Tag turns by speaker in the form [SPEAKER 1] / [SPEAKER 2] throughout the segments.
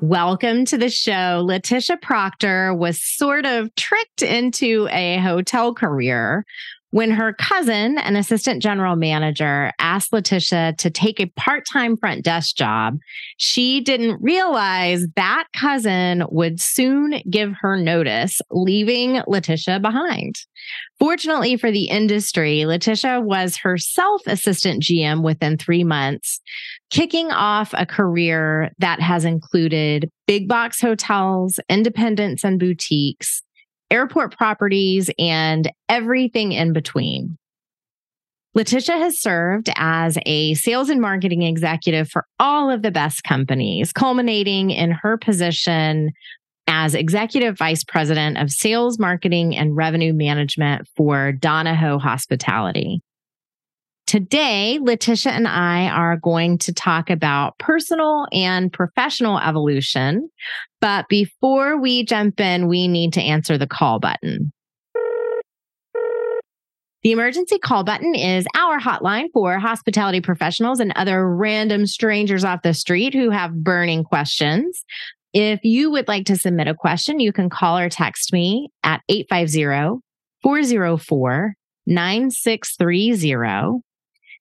[SPEAKER 1] Welcome to the show. Leticia Proctor was sort of tricked into a hotel career when her cousin, an assistant general manager, asked Leticia to take a part time front desk job. She didn't realize that cousin would soon give her notice, leaving Leticia behind. Fortunately for the industry, Leticia was herself assistant GM within three months, kicking off a career that has included big box hotels, independents and boutiques, airport properties, and everything in between. Leticia has served as a sales and marketing executive for all of the best companies, culminating in her position as executive vice president of sales, marketing, and revenue management for Donohoe Hospitality. Today, Leticia and I are going to talk about personal and professional evolution. But before we jump in, we need to answer the call button. The emergency call button is our hotline for hospitality professionals and other random strangers off the street who have burning questions. If you would like to submit a question, you can call or text me at 850 404 9630.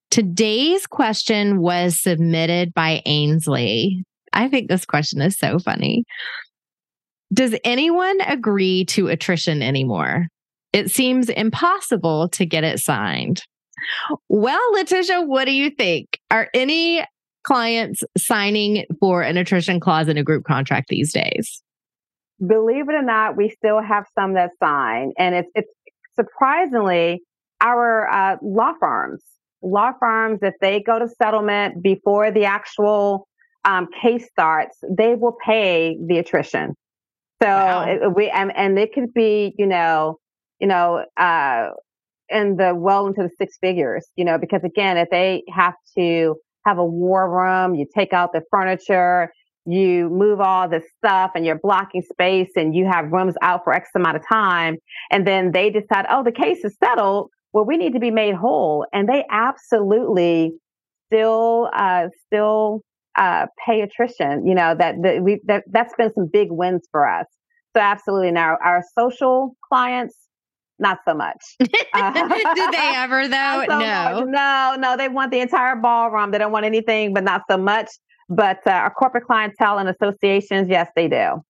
[SPEAKER 1] Today's question was submitted by Ainsley. I think this question is so funny. Does anyone agree to attrition anymore? It seems impossible to get it signed. Well, Leticia, what do you think? Are any clients signing for an attrition clause in a group contract these days?
[SPEAKER 2] Believe it or not, we still have some that sign, and it's it's surprisingly our uh, law firms law firms, if they go to settlement before the actual um, case starts, they will pay the attrition. So wow. it, we and, and it could be, you know, you know, uh, in the well into the six figures, you know, because again, if they have to have a war room, you take out the furniture, you move all the stuff and you're blocking space and you have rooms out for X amount of time. And then they decide, oh, the case is settled well, we need to be made whole. And they absolutely still, uh, still, uh, pay attrition, you know, that, that we, that, that's been some big wins for us. So absolutely. Now our social clients, not so much.
[SPEAKER 1] Uh, Did they ever though?
[SPEAKER 2] So
[SPEAKER 1] no,
[SPEAKER 2] much. no, no. They want the entire ballroom. They don't want anything, but not so much. But uh, our corporate clientele and associations, yes, they do.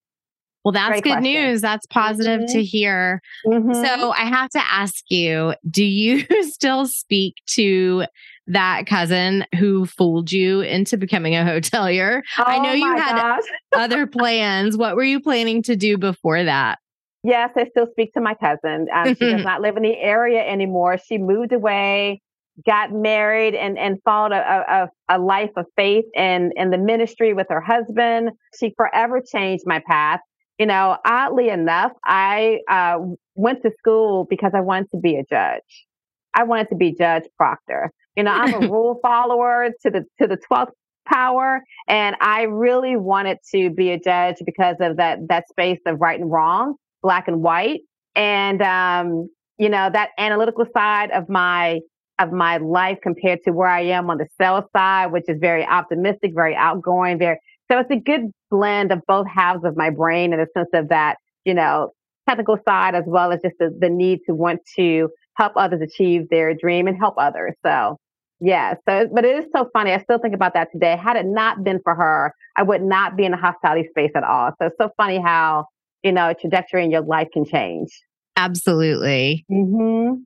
[SPEAKER 1] Well, that's Great good question. news. That's positive mm-hmm. to hear. Mm-hmm. So I have to ask you do you still speak to that cousin who fooled you into becoming a hotelier?
[SPEAKER 2] Oh
[SPEAKER 1] I know you
[SPEAKER 2] had
[SPEAKER 1] other plans. What were you planning to do before that?
[SPEAKER 2] Yes, I still speak to my cousin. Um, she does not live in the area anymore. She moved away, got married, and and followed a, a, a life of faith in in the ministry with her husband. She forever changed my path you know, oddly enough, I uh, went to school because I wanted to be a judge. I wanted to be Judge Proctor. You know, I'm a rule follower to the to the twelfth power, and I really wanted to be a judge because of that that space of right and wrong, black and white, and um, you know that analytical side of my of my life compared to where I am on the sales side, which is very optimistic, very outgoing, very so it's a good blend of both halves of my brain in the sense of that, you know, technical side as well as just the, the need to want to help others achieve their dream and help others. So yeah, so but it is so funny. I still think about that today. Had it not been for her, I would not be in the hospitality space at all. So it's so funny how, you know, trajectory in your life can change.
[SPEAKER 1] Absolutely.
[SPEAKER 2] Mm-hmm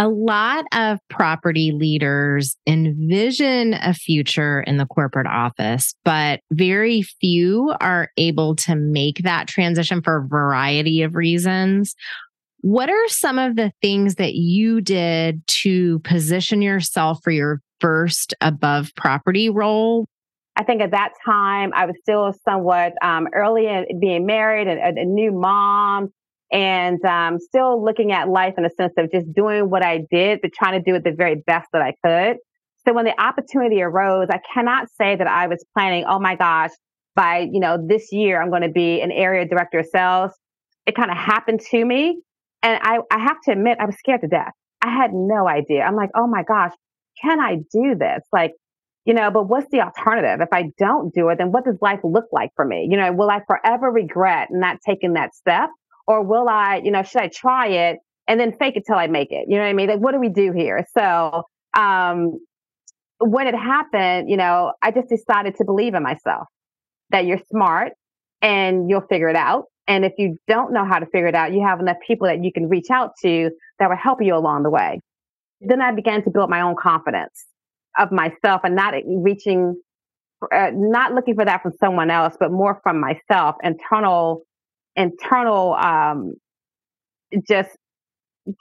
[SPEAKER 1] a lot of property leaders envision a future in the corporate office, but very few are able to make that transition for a variety of reasons. What are some of the things that you did to position yourself for your first above property role?
[SPEAKER 2] I think at that time I was still somewhat um, early in being married and a, a new mom and um, still looking at life in a sense of just doing what I did, but trying to do it the very best that I could. So when the opportunity arose, I cannot say that I was planning, oh my gosh, by, you know, this year, I'm going to be an area director of sales. It kind of happened to me. And I, I have to admit, I was scared to death. I had no idea. I'm like, oh my gosh, can I do this? Like, you know, but what's the alternative? If I don't do it, then what does life look like for me? You know, will I forever regret not taking that step? Or will I, you know, should I try it and then fake it till I make it? You know what I mean? Like, what do we do here? So, um, when it happened, you know, I just decided to believe in myself that you're smart and you'll figure it out. And if you don't know how to figure it out, you have enough people that you can reach out to that will help you along the way. Then I began to build my own confidence of myself and not reaching, uh, not looking for that from someone else, but more from myself, internal, internal, um, just,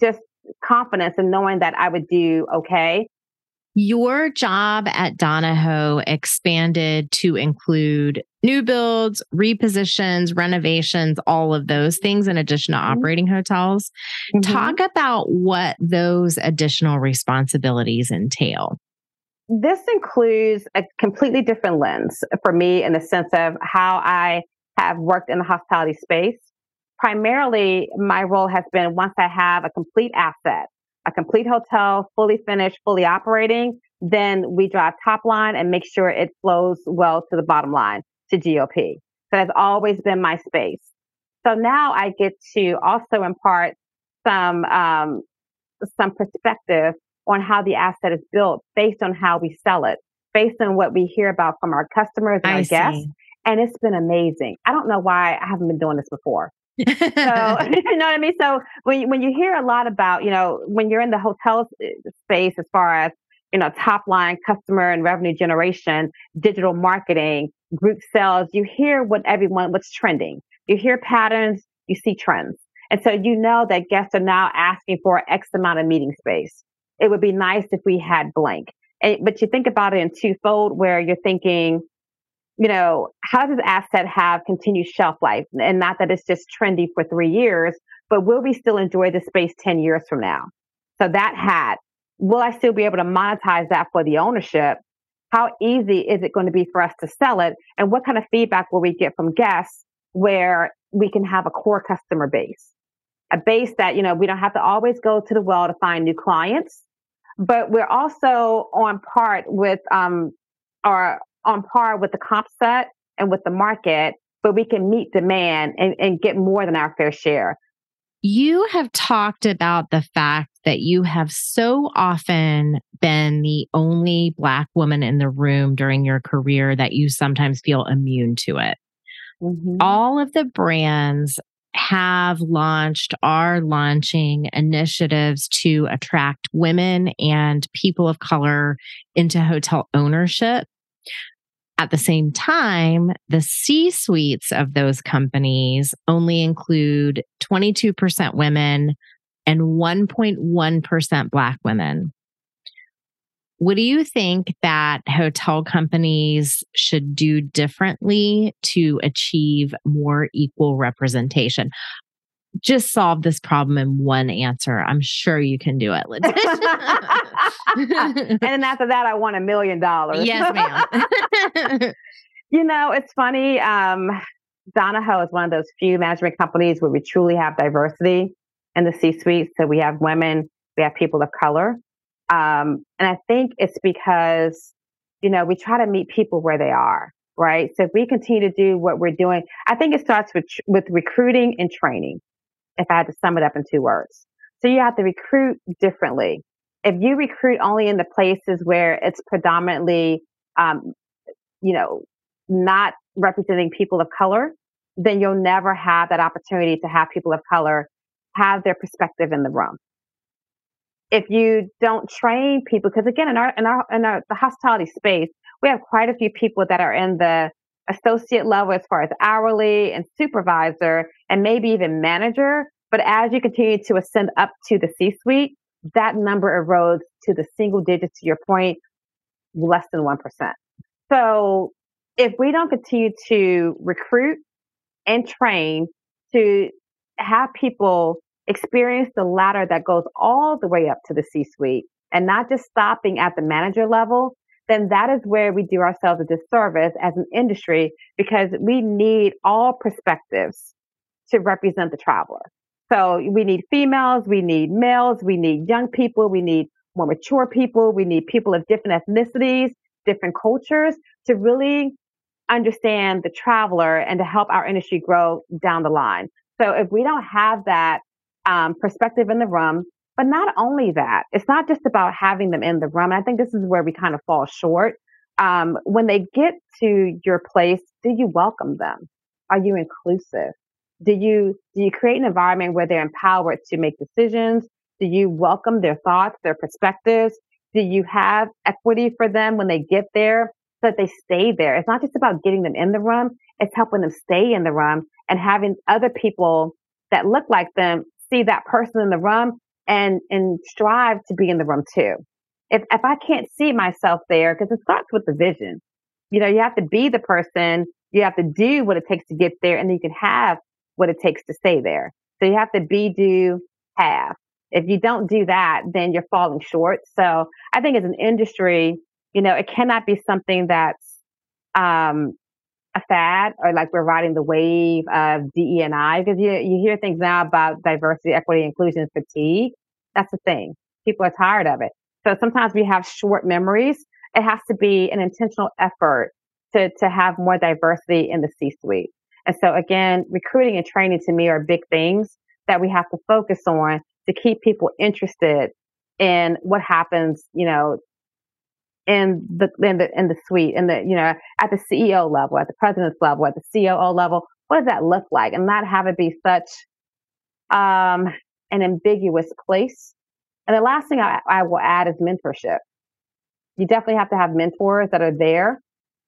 [SPEAKER 2] just confidence and knowing that I would do okay.
[SPEAKER 1] Your job at Donohoe expanded to include new builds, repositions, renovations, all of those things in addition to mm-hmm. operating hotels. Mm-hmm. Talk about what those additional responsibilities entail.
[SPEAKER 2] This includes a completely different lens for me in the sense of how I have worked in the hospitality space. Primarily, my role has been once I have a complete asset, a complete hotel, fully finished, fully operating, then we drive top line and make sure it flows well to the bottom line to GOP. So that's always been my space. So now I get to also impart some um, some perspective on how the asset is built based on how we sell it, based on what we hear about from our customers and I our see. guests. And it's been amazing. I don't know why I haven't been doing this before so you know what I mean. So when you, when you hear a lot about you know when you're in the hotel eh, space as far as you know top line customer and revenue generation, digital marketing, group sales, you hear what everyone what's trending. You hear patterns, you see trends, and so you know that guests are now asking for X amount of meeting space. It would be nice if we had blank. And, but you think about it in twofold, where you're thinking you know, how does asset have continued shelf life? And not that it's just trendy for three years, but will we still enjoy the space 10 years from now? So that hat, will I still be able to monetize that for the ownership? How easy is it going to be for us to sell it? And what kind of feedback will we get from guests where we can have a core customer base? A base that, you know, we don't have to always go to the well to find new clients, but we're also on part with um, our on par with the comp set and with the market, but we can meet demand and, and get more than our fair share.
[SPEAKER 1] You have talked about the fact that you have so often been the only Black woman in the room during your career that you sometimes feel immune to it. Mm-hmm. All of the brands have launched, are launching initiatives to attract women and people of color into hotel ownership. At the same time, the C suites of those companies only include 22% women and 1.1% Black women. What do you think that hotel companies should do differently to achieve more equal representation? Just solve this problem in one answer. I'm sure you can do it,
[SPEAKER 2] and then after that, I want a million dollars.
[SPEAKER 1] Yes, ma'am.
[SPEAKER 2] you know, it's funny. Um, Donohoe is one of those few management companies where we truly have diversity in the C suite. So we have women, we have people of color. Um, and I think it's because, you know, we try to meet people where they are, right? So if we continue to do what we're doing, I think it starts with, with recruiting and training if I had to sum it up in two words. So you have to recruit differently. If you recruit only in the places where it's predominantly, um, you know, not representing people of color, then you'll never have that opportunity to have people of color have their perspective in the room. If you don't train people, because again, in our in our in our the hospitality space, we have quite a few people that are in the associate level as far as hourly and supervisor and maybe even manager. But as you continue to ascend up to the C suite, that number erodes to the single digits to your point, less than 1%. So if we don't continue to recruit and train to have people experience the ladder that goes all the way up to the C suite and not just stopping at the manager level, then that is where we do ourselves a disservice as an industry because we need all perspectives to represent the traveler. So we need females, we need males, we need young people, we need more mature people, we need people of different ethnicities, different cultures to really understand the traveler and to help our industry grow down the line. So if we don't have that um, perspective in the room, but not only that, it's not just about having them in the room. I think this is where we kind of fall short. Um, when they get to your place, do you welcome them? Are you inclusive? Do you do you create an environment where they're empowered to make decisions? Do you welcome their thoughts, their perspectives? Do you have equity for them when they get there so that they stay there? It's not just about getting them in the room, it's helping them stay in the room and having other people that look like them see that person in the room and and strive to be in the room too. If if I can't see myself there, because it starts with the vision. You know, you have to be the person, you have to do what it takes to get there, and you can have what it takes to stay there. So you have to be, do, have. If you don't do that, then you're falling short. So I think as an industry, you know, it cannot be something that's um, a fad or like we're riding the wave of DE and I because you you hear things now about diversity, equity, inclusion, fatigue. That's the thing. People are tired of it. So sometimes we have short memories. It has to be an intentional effort to to have more diversity in the C-suite. And so again, recruiting and training to me are big things that we have to focus on to keep people interested in what happens, you know, in the in the in the suite, in the you know at the CEO level, at the president's level, at the COO level. What does that look like, and not have it be such um, an ambiguous place. And the last thing I, I will add is mentorship. You definitely have to have mentors that are there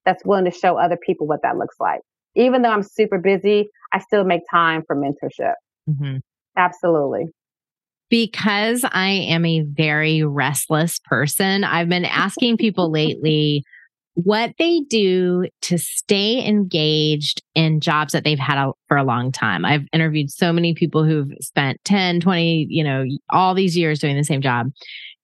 [SPEAKER 2] that's willing to show other people what that looks like. Even though I'm super busy, I still make time for mentorship. Mm-hmm. Absolutely
[SPEAKER 1] because I am a very restless person, I've been asking people lately what they do to stay engaged in jobs that they've had a, for a long time. I've interviewed so many people who've spent 10, 20, you know, all these years doing the same job.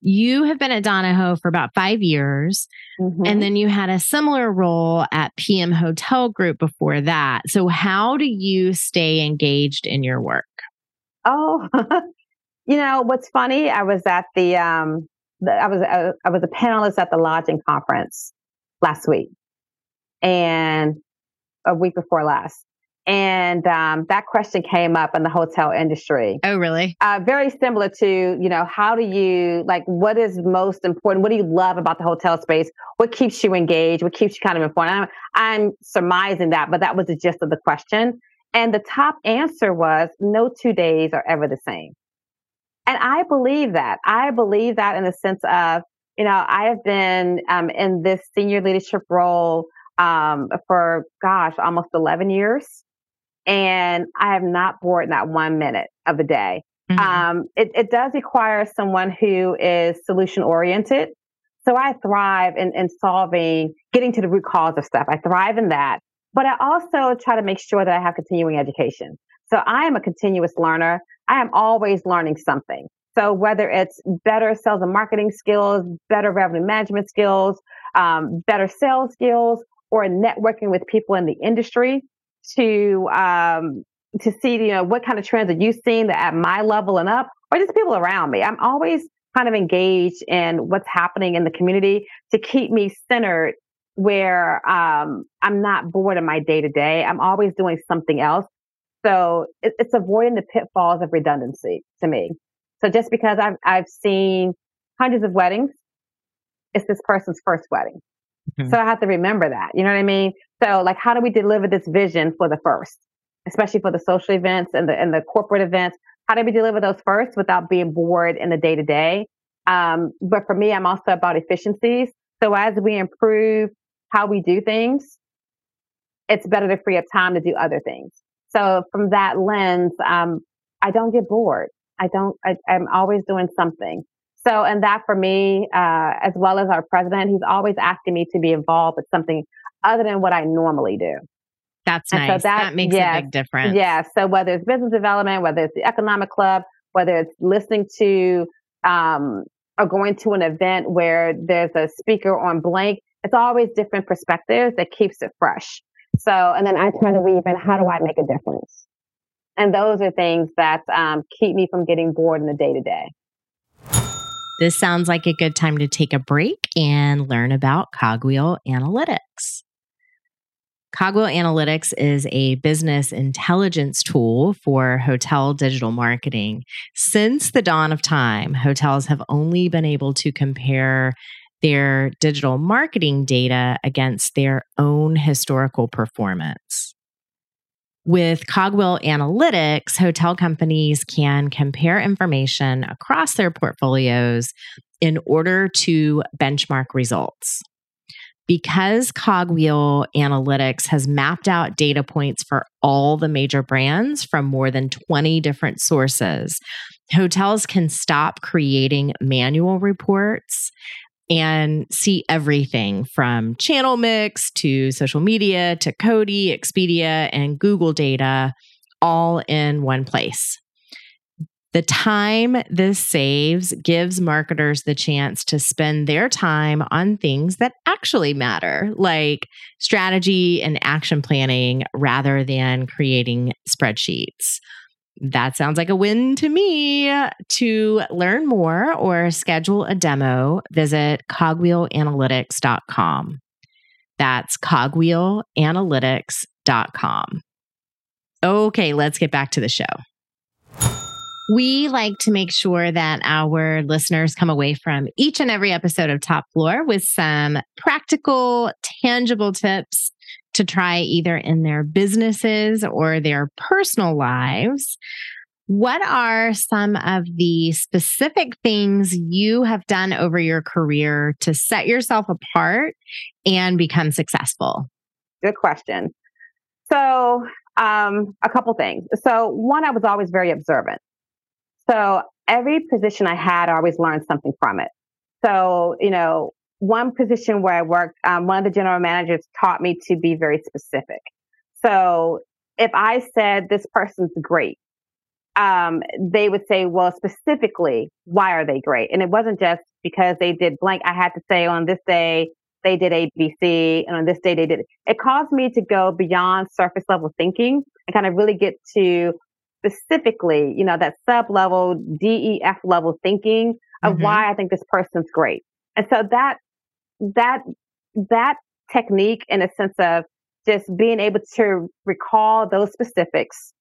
[SPEAKER 1] You have been at Donohoe for about five years. Mm-hmm. And then you had a similar role at PM Hotel Group before that. So, how do you stay engaged in your work?
[SPEAKER 2] Oh, You know, what's funny? I was at the, um, I was uh, I was a panelist at the lodging conference last week, and a week before last, and um, that question came up in the hotel industry.
[SPEAKER 1] Oh, really?
[SPEAKER 2] Uh, very similar to you know, how do you like? What is most important? What do you love about the hotel space? What keeps you engaged? What keeps you kind of informed? I'm, I'm surmising that, but that was the gist of the question. And the top answer was no two days are ever the same. And I believe that. I believe that in the sense of, you know, I have been um, in this senior leadership role um, for, gosh, almost 11 years. And I have not bored not one minute of the day. Mm-hmm. Um, it, it does require someone who is solution oriented. So I thrive in, in solving, getting to the root cause of stuff. I thrive in that. But I also try to make sure that I have continuing education. So I am a continuous learner. I am always learning something. So whether it's better sales and marketing skills, better revenue management skills, um, better sales skills, or networking with people in the industry to um, to see you know what kind of trends are you seeing that at my level and up, or just people around me. I'm always kind of engaged in what's happening in the community to keep me centered where um, I'm not bored in my day to day. I'm always doing something else so it, it's avoiding the pitfalls of redundancy to me. So just because I've, I've seen hundreds of weddings, it's this person's first wedding. Mm-hmm. So I have to remember that. You know what I mean? So like, how do we deliver this vision for the first, especially for the social events and the, and the corporate events? How do we deliver those first without being bored in the day to day? But for me, I'm also about efficiencies. So as we improve how we do things, it's better to free up time to do other things. So from that lens, um, I don't get bored. I don't, I, am always doing something. So, and that for me, uh, as well as our president, he's always asking me to be involved with something other than what I normally do.
[SPEAKER 1] That's and nice. So that, that, makes yes, a big difference.
[SPEAKER 2] Yeah. So whether it's business development, whether it's the economic club, whether it's listening to um, or going to an event where there's a speaker on blank, it's always different perspectives that keeps it fresh. So, and then I try to weave in how do I make a difference? And those are things that um, keep me from getting bored in the day to day.
[SPEAKER 1] This sounds like a good time to take a break and learn about Cogwheel Analytics. Cogwheel Analytics is a business intelligence tool for hotel digital marketing. Since the dawn of time, hotels have only been able to compare their digital marketing data against their own historical performance. With Cogwheel Analytics, hotel companies can compare information across their portfolios in order to benchmark results. Because Cogwheel Analytics has mapped out data points for all the major brands from more than 20 different sources, hotels can stop creating manual reports and see everything from channel mix to social media to Cody, Expedia, and Google data all in one place. The time this saves gives marketers the chance to spend their time on things that actually matter, like strategy and action planning, rather than creating spreadsheets. That sounds like a win to me. To learn more or schedule a demo, visit cogwheelanalytics.com. That's cogwheelanalytics.com. Okay, let's get back to the show. We like to make sure that our listeners come away from each and every episode of Top Floor with some practical, tangible tips to try either in their businesses or their personal lives. What are some of the specific things you have done over your career to set yourself apart and become successful?
[SPEAKER 2] Good question. So, um, a couple things. So, one, I was always very observant. So, every position I had, I always learned something from it. So, you know, one position where I worked, um, one of the general managers taught me to be very specific. So if I said this person's great, um, they would say, well, specifically, why are they great? And it wasn't just because they did blank. I had to say on this day, they did ABC, and on this day, they did it. It caused me to go beyond surface level thinking and kind of really get to specifically, you know, that sub level, DEF level thinking of mm-hmm. why I think this person's great. And so that that that technique in a sense of just being able to recall those specifics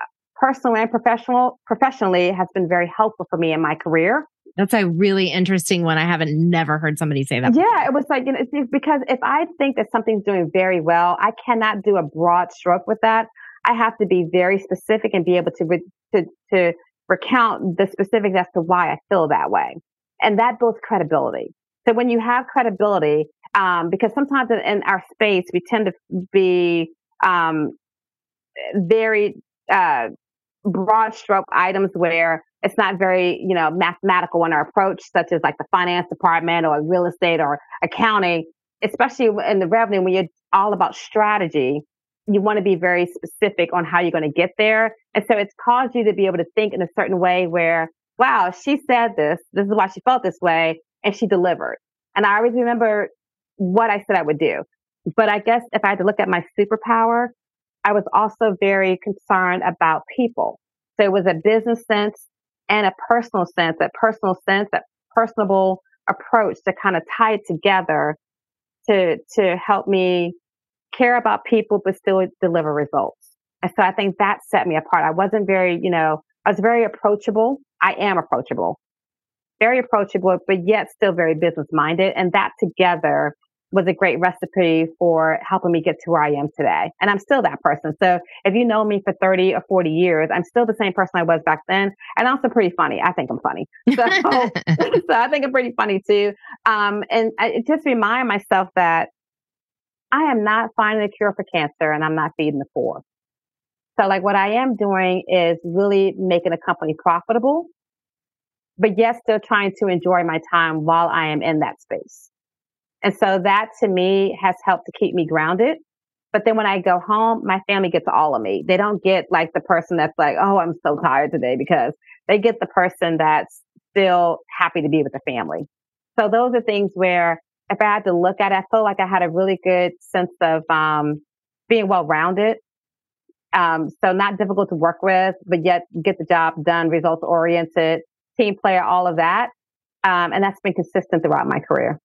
[SPEAKER 2] uh, personal and professional professionally has been very helpful for me in my career.
[SPEAKER 1] That's a really interesting one. I haven't never heard somebody say that
[SPEAKER 2] yeah before. it was like you know it's because if i think that something's doing very well i cannot do a broad stroke with that. I have to be very specific and be able to re- to to recount the specifics as to why i feel that way. And that builds credibility so when you have credibility, um, because sometimes in, our space we tend to be um, very uh, broad stroke items where it's not very you know mathematical in our approach, such as like the finance department or real estate or accounting, especially in the revenue when you're all about strategy. You want to be very specific on how you're going to get there. And so it's caused you to be able to think in a certain way where, wow, she said this. This is why she felt this way and she delivered. And I always remember what I said I would do. But I guess if I had to look at my superpower, I was also very concerned about people. So it was a business sense and a personal sense, that personal sense, that personable approach to kind of tie it together to to help me care about people but still deliver results. And so I think that set me apart. I wasn't very, you know, I was very approachable. I am approachable very approachable, but yet still very business minded. And that together was a great recipe for helping me get to where I am today. And I'm still that person. So if you know me for 30 or 40 years, I'm still the same person I was back then. And also pretty funny. I think I'm funny. So, so I think I'm pretty funny too. Um, and I just remind myself that I am not finding a cure for cancer and I'm not feeding the poor. So like what I am doing is really making a company profitable but yet still trying to enjoy my time while I am in that space. And so that to me has helped to keep me grounded. But then when I go home, my family gets all of me. They don't get like the person that's like, oh, I'm so tired today because they get the person that's still happy to be with the family. So those are things where if I had to look at it, I feel like I had a really good sense of um, being well rounded. Um, so not difficult to work with, but yet get the job done, results oriented, team player, all of that. Um, and that's been consistent throughout my career.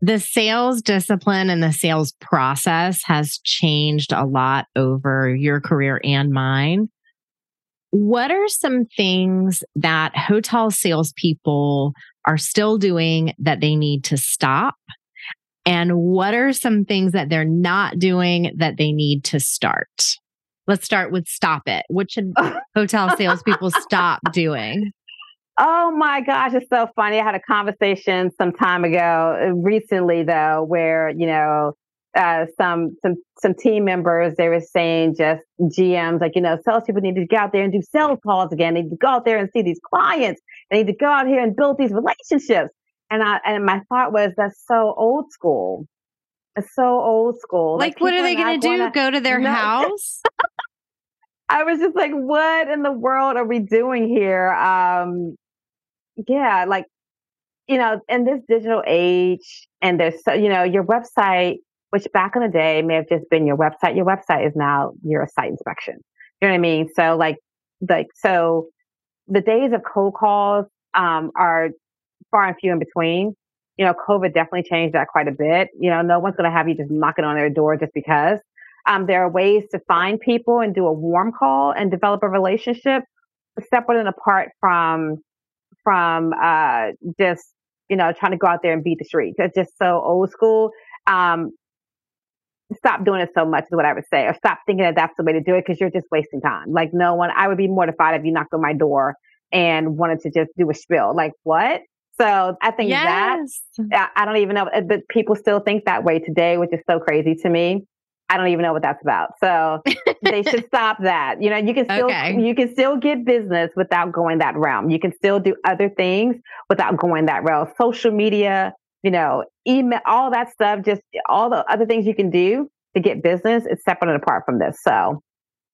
[SPEAKER 1] The sales discipline and the sales process has changed a lot over your career and mine. What are some things that hotel salespeople are still doing that they need to stop? And what are some things that they're not doing that they need to start? Let's start with stop it. What should hotel salespeople stop doing?
[SPEAKER 2] Oh my gosh, it's so funny. I had a conversation some time ago, uh, recently though, where you know uh, some some some team members they were saying just GMs like you know salespeople need to get out there and do sales calls again. They need to go out there and see these clients. They need to go out here and build these relationships. And I and my thought was that's so old school. It's so old school.
[SPEAKER 1] Like, like what are they going to do? Go to their no. house?
[SPEAKER 2] I was just like, what in the world are we doing here? Um, yeah, like you know, in this digital age, and there's so you know, your website which back in the day may have just been your website. Your website is now your site inspection. You know what I mean? So like, like, so the days of cold calls, um, are far and few in between. You know, COVID definitely changed that quite a bit. You know, no one's going to have you just knocking on their door just because. Um, there are ways to find people and do a warm call and develop a relationship separate and apart from, from, uh, just, you know, trying to go out there and beat the streets. It's just so old school. Um, stop doing it so much is what I would say, or stop thinking that that's the way to do it because you're just wasting time. Like no one, I would be mortified if you knocked on my door and wanted to just do a spiel. Like what? So I think yes. that I don't even know, uh, but people still think that way today, which is so crazy to me. I don't even know what that's about. So they should stop that. You know, you can still okay. you can still get business without going that realm. You can still do other things without going that realm. Social media, you know, email, all that stuff, just all the other things you can do to get business is separate and apart from this. So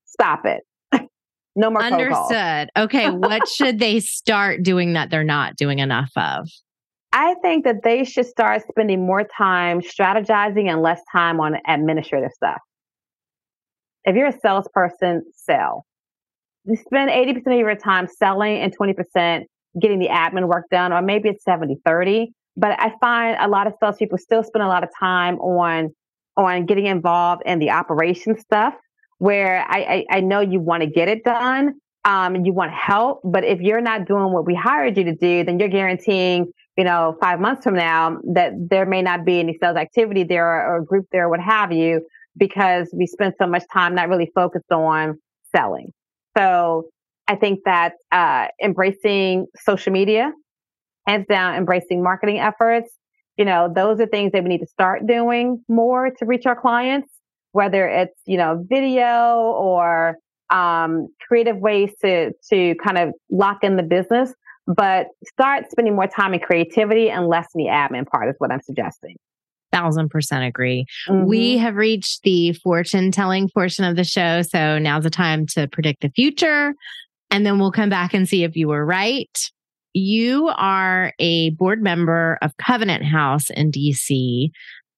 [SPEAKER 2] stop it. no more
[SPEAKER 1] Understood. Okay. what should they start doing that they're not doing enough of?
[SPEAKER 2] I think that they should start spending more time strategizing and less time on administrative stuff. If you're a salesperson, sell. You spend 80% of your time selling and 20% getting the admin work done, or maybe it's 70 30 but I find a lot of salespeople still spend a lot of time on on getting involved in the operation stuff where I, I, I know you want to get it done um, you want help, but if you're not doing what we hired you to do, then you're guaranteeing, you know, five months from now that there may not be any sales activity there or, or group there, what have you, because we spend so much time not really focused on selling. So I think that uh, embracing social media hands down embracing marketing efforts. You know, those are things that we need to start doing more to reach our clients, whether it's, you know, video or um, creative ways to, to kind of lock in the business, but start spending more time in creativity and less in the admin part is what I'm suggesting
[SPEAKER 1] thousand percent agree. Mm-hmm. We have reached the fortune telling portion of the show. So now's the time to predict the future. And then we'll come back and see if you were right you are a board member of Covenant House in DC.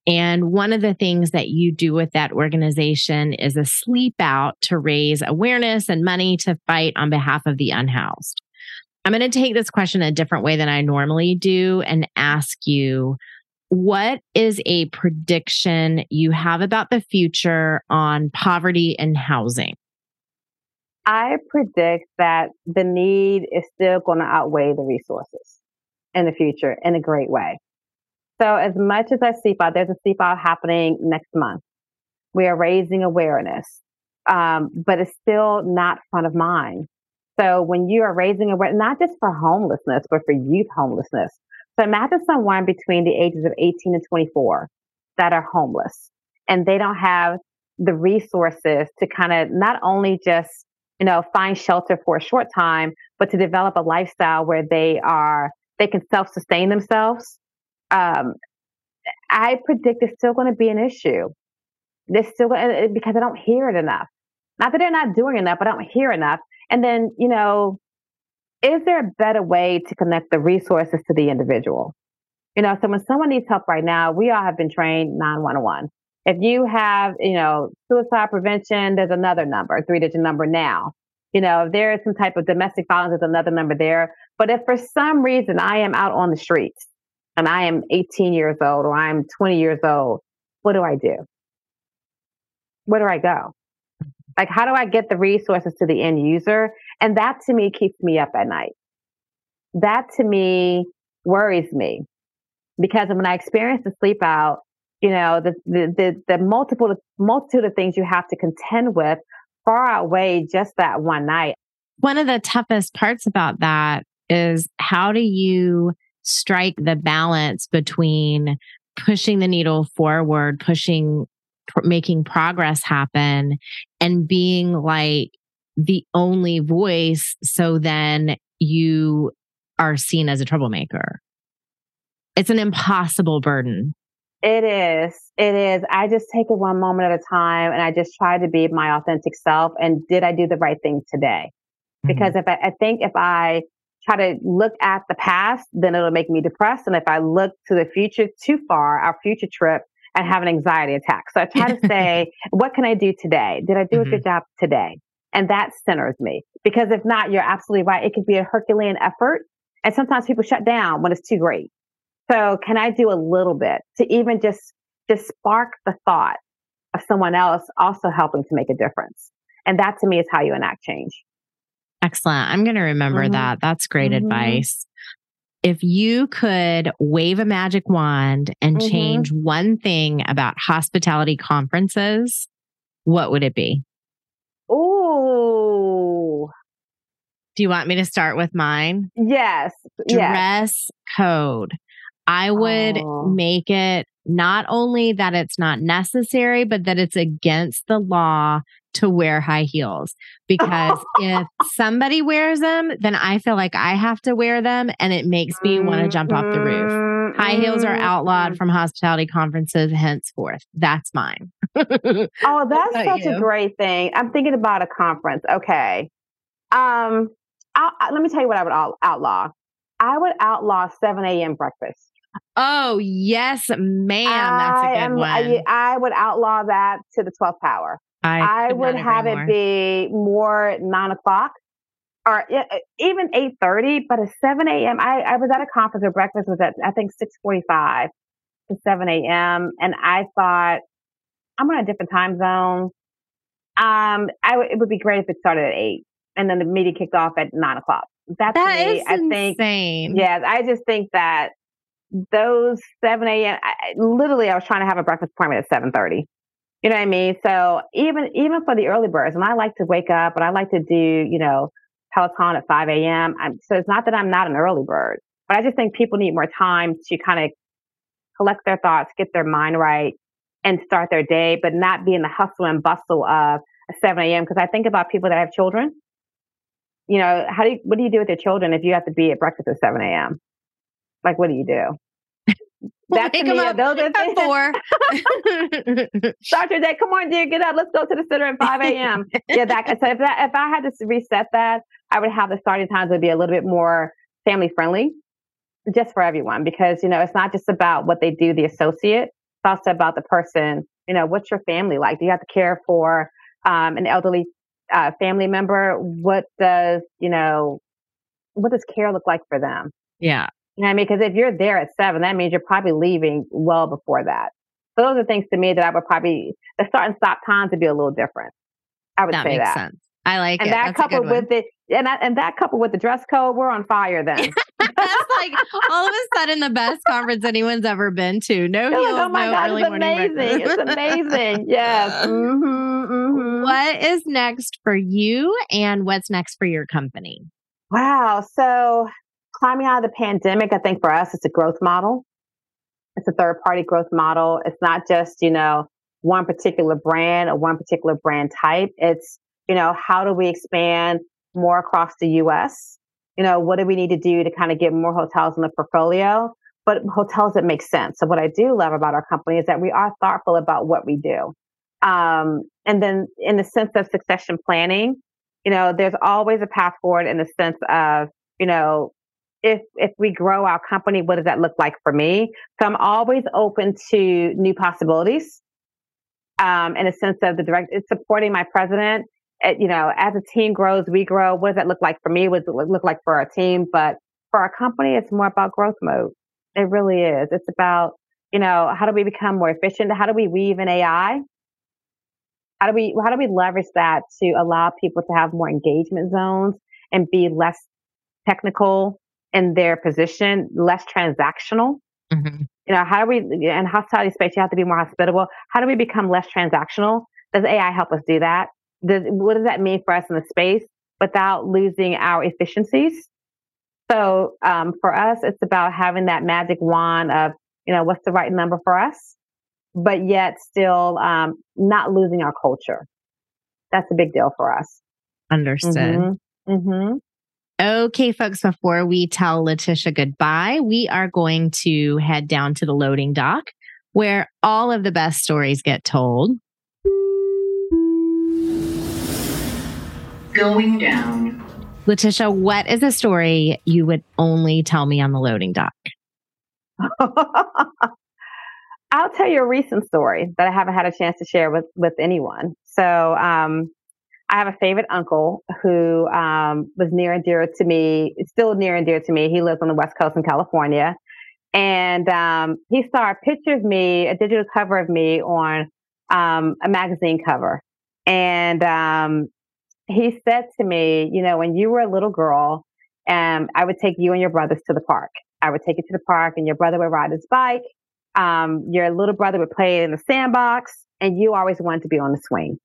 [SPEAKER 1] And one of the things that you do with that organization is a sleep out to raise awareness and money to fight on behalf of the unhoused. I'm going to take this question a different way than I normally do and ask you what is a prediction you have about the future on poverty and housing?
[SPEAKER 2] I predict that the need is still going to outweigh the resources in the future in a great way. So as much as I out, there's a out happening next month. We are raising awareness, um, but it's still not front of mind. So when you are raising awareness, not just for homelessness, but for youth homelessness. So imagine someone between the ages of 18 and 24 that are homeless and they don't have the resources to kind of not only just you know, find shelter for a short time, but to develop a lifestyle where they are, they can self sustain themselves. Um, I predict it's still going to be an issue. There's still gonna, because I don't hear it enough. Not that they're not doing enough, but I don't hear enough. And then, you know, is there a better way to connect the resources to the individual? You know, so when someone needs help right now, we all have been trained 911. If you have, you know, suicide prevention, there's another number, three digit number now. You know, if there is some type of domestic violence, there's another number there. But if for some reason I am out on the streets and I am 18 years old or I'm 20 years old, what do I do? Where do I go? Like, how do I get the resources to the end user? And that to me keeps me up at night. That to me worries me because when I experience the sleep out, you know, the, the, the, the multiple, multitude of things you have to contend with far outweigh just that one night.
[SPEAKER 1] One of the toughest parts about that is how do you strike the balance between pushing the needle forward, pushing, pr- making progress happen, and being like the only voice. So then you are seen as a troublemaker. It's an impossible burden.
[SPEAKER 2] It is. It is. I just take it one moment at a time and I just try to be my authentic self. And did I do the right thing today? Mm-hmm. Because if I, I think if I try to look at the past, then it'll make me depressed. And if I look to the future too far, our future trip, and have an anxiety attack. So I try to say, what can I do today? Did I do mm-hmm. a good job today? And that centers me. Because if not, you're absolutely right. It could be a Herculean effort. And sometimes people shut down when it's too great. So can I do a little bit to even just, just spark the thought of someone else also helping to make a difference? And that to me is how you enact change.
[SPEAKER 1] Excellent. I'm going to remember mm-hmm. that. That's great mm-hmm. advice. If you could wave a magic wand and mm-hmm. change one thing about hospitality conferences, what would it be?
[SPEAKER 2] Oh.
[SPEAKER 1] Do you want me to start with mine?
[SPEAKER 2] Yes.
[SPEAKER 1] Dress yes. code. I would oh. make it not only that it's not necessary, but that it's against the law to wear high heels. Because if somebody wears them, then I feel like I have to wear them and it makes me want to jump off the roof. High heels are outlawed mm-hmm. from hospitality conferences henceforth. That's mine.
[SPEAKER 2] oh, that's such you? a great thing. I'm thinking about a conference. Okay. Um, I'll, let me tell you what I would outlaw. I would outlaw 7 a.m. breakfast.
[SPEAKER 1] Oh, yes, ma'am. That's a good am, one.
[SPEAKER 2] I, I, would outlaw that to the 12th power. I, I would have more. it be more nine o'clock or even 8.30, but at 7 a.m., I, I was at a conference where breakfast was at, I think, 6.45 to 7 a.m. And I thought, I'm on a different time zone. Um, I w- it would be great if it started at 8 and then the meeting kicked off at 9 o'clock.
[SPEAKER 1] That's that me, I think,
[SPEAKER 2] insane. Yeah, I just think that those 7 a.m. I, literally, I was trying to have a breakfast appointment at 7:30. You know what I mean? So even even for the early birds, and I like to wake up, but I like to do you know Peloton at 5 a.m. I'm, so it's not that I'm not an early bird, but I just think people need more time to kind of collect their thoughts, get their mind right, and start their day, but not be in the hustle and bustle of 7 a.m. Because I think about people that have children. You know, how do you, what do you do with your children if you have to be at breakfast at 7 a.m.? Like, what do you do?
[SPEAKER 1] That's Wake me, up those are things. four.
[SPEAKER 2] Dr. Day, come on, dear, get up. Let's go to the center at 5 a.m. yeah, that so if that if I had to reset that, I would have the starting times would be a little bit more family friendly, just for everyone, because you know, it's not just about what they do, the associate, it's also about the person. You know, what's your family like? Do you have to care for um, an elderly uh, family member? What does, you know, what does care look like for them?
[SPEAKER 1] Yeah.
[SPEAKER 2] You know I mean? Because if you're there at seven, that means you're probably leaving well before that. So those are things to me that I would probably the start and stop times would be a little different. I would
[SPEAKER 1] that
[SPEAKER 2] say
[SPEAKER 1] makes
[SPEAKER 2] that.
[SPEAKER 1] Sense. I like
[SPEAKER 2] and
[SPEAKER 1] it.
[SPEAKER 2] that
[SPEAKER 1] That's
[SPEAKER 2] coupled with it, and that, and that coupled with the dress code, we're on fire then.
[SPEAKER 1] That's like all of a sudden the best conference anyone's ever been to. No heels, like, oh my no God,
[SPEAKER 2] early it's amazing. It's amazing. Yes. Mm-hmm,
[SPEAKER 1] mm-hmm. What is next for you, and what's next for your company?
[SPEAKER 2] Wow. So climbing out of the pandemic, I think for us, it's a growth model. It's a third party growth model. It's not just, you know, one particular brand or one particular brand type. It's, you know, how do we expand more across the US? You know, what do we need to do to kind of get more hotels in the portfolio? but hotels that make sense. So what I do love about our company is that we are thoughtful about what we do. Um, and then in the sense of succession planning, you know, there's always a path forward in the sense of, you know, if if we grow our company, what does that look like for me? So I'm always open to new possibilities. Um, in a sense of the direct, it's supporting my president. It, you know, as a team grows, we grow. What does that look like for me? What does it look like for our team? But for our company, it's more about growth mode. It really is. It's about, you know, how do we become more efficient? How do we weave in AI? How do we how do we leverage that to allow people to have more engagement zones and be less technical in their position, less transactional? Mm-hmm. You know, how do we in hospitality space you have to be more hospitable? How do we become less transactional? Does AI help us do that? Does, what does that mean for us in the space without losing our efficiencies? So um, for us, it's about having that magic wand of, you know, what's the right number for us, but yet still um, not losing our culture. That's a big deal for us.
[SPEAKER 1] Understood. Mm-hmm. Mm-hmm. Okay, folks, before we tell Leticia goodbye, we are going to head down to the loading dock where all of the best stories get told. Going down. Leticia, what is a story you would only tell me on the loading dock?
[SPEAKER 2] I'll tell you a recent story that I haven't had a chance to share with, with anyone. So, um, I have a favorite uncle who um, was near and dear to me, still near and dear to me. He lives on the West Coast in California. And um, he saw a picture of me, a digital cover of me on um, a magazine cover. And um, he said to me, you know, when you were a little girl, um, I would take you and your brothers to the park. I would take you to the park, and your brother would ride his bike. Um, your little brother would play in the sandbox, and you always wanted to be on the swing.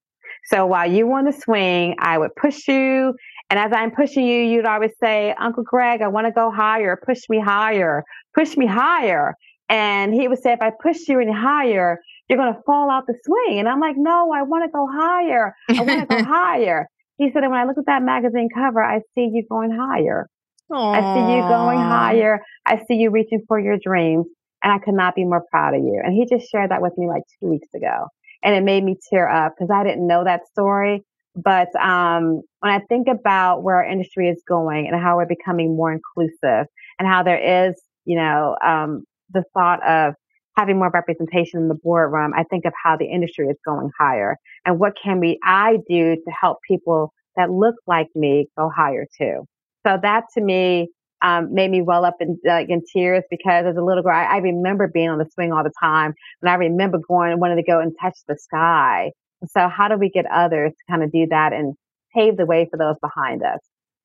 [SPEAKER 2] So while you were on the swing, I would push you. And as I'm pushing you, you'd always say, Uncle Greg, I want to go higher. Push me higher. Push me higher. And he would say, if I push you any higher, you're going to fall out the swing. And I'm like, no, I want to go higher. I want to go higher. He said, and when I look at that magazine cover, I see you going higher. Aww. I see you going higher. I see you reaching for your dreams. And I could not be more proud of you. And he just shared that with me like two weeks ago. And it made me tear up because I didn't know that story. But um, when I think about where our industry is going and how we're becoming more inclusive and how there is, you know, um, the thought of having more representation in the boardroom, I think of how the industry is going higher and what can we I do to help people that look like me go higher too. So that to me um, made me well up in like in tears because as a little girl, I, I, remember being on the swing all the time, and I remember going wanting to go and touch the sky. So how do we get others to kind of do that and pave the way for those behind us?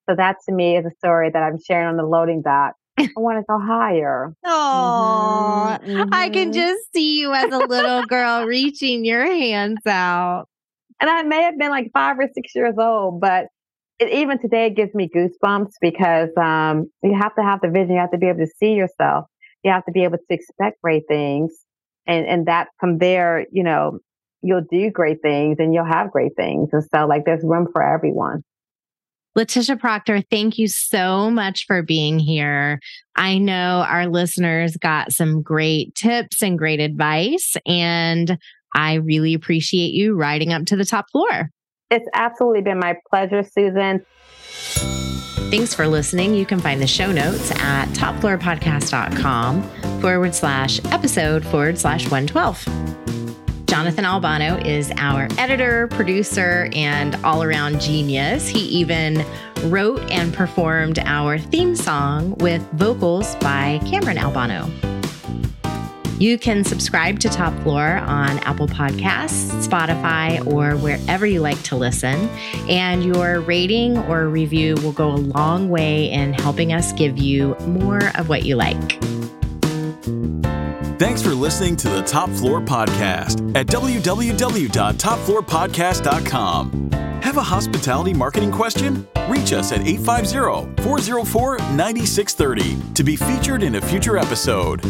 [SPEAKER 2] So that to me is a story that I'm sharing on the loading dock I want to go higher.
[SPEAKER 1] Oh, mm-hmm, mm-hmm. I can mm-hmm. just see you as a little girl reaching your hands out.
[SPEAKER 2] And I may have been like five or six years old, but it, even today it gives me goosebumps because um, you have to have the vision. You have to be able to see yourself. You have to be able to expect great things. And, and that from there, you know, you'll do great things and you'll have great things. And so like there's room for everyone.
[SPEAKER 1] Leticia Proctor, thank you so much for being here. I know our listeners got some great tips and great advice, and I really appreciate you riding up to the top floor.
[SPEAKER 2] It's absolutely been my pleasure, Susan.
[SPEAKER 1] Thanks for listening. You can find the show notes at topfloorpodcast.com forward slash episode forward slash 112. Jonathan Albano is our editor, producer, and all around genius. He even wrote and performed our theme song with vocals by Cameron Albano. You can subscribe to Top Floor on Apple Podcasts, Spotify, or wherever you like to listen. And your rating or review will go a long way in helping us give you more of what you like.
[SPEAKER 3] Thanks for listening to the Top Floor Podcast at www.topfloorpodcast.com. Have a hospitality marketing question? Reach us at 850 404 9630 to be featured in a future episode.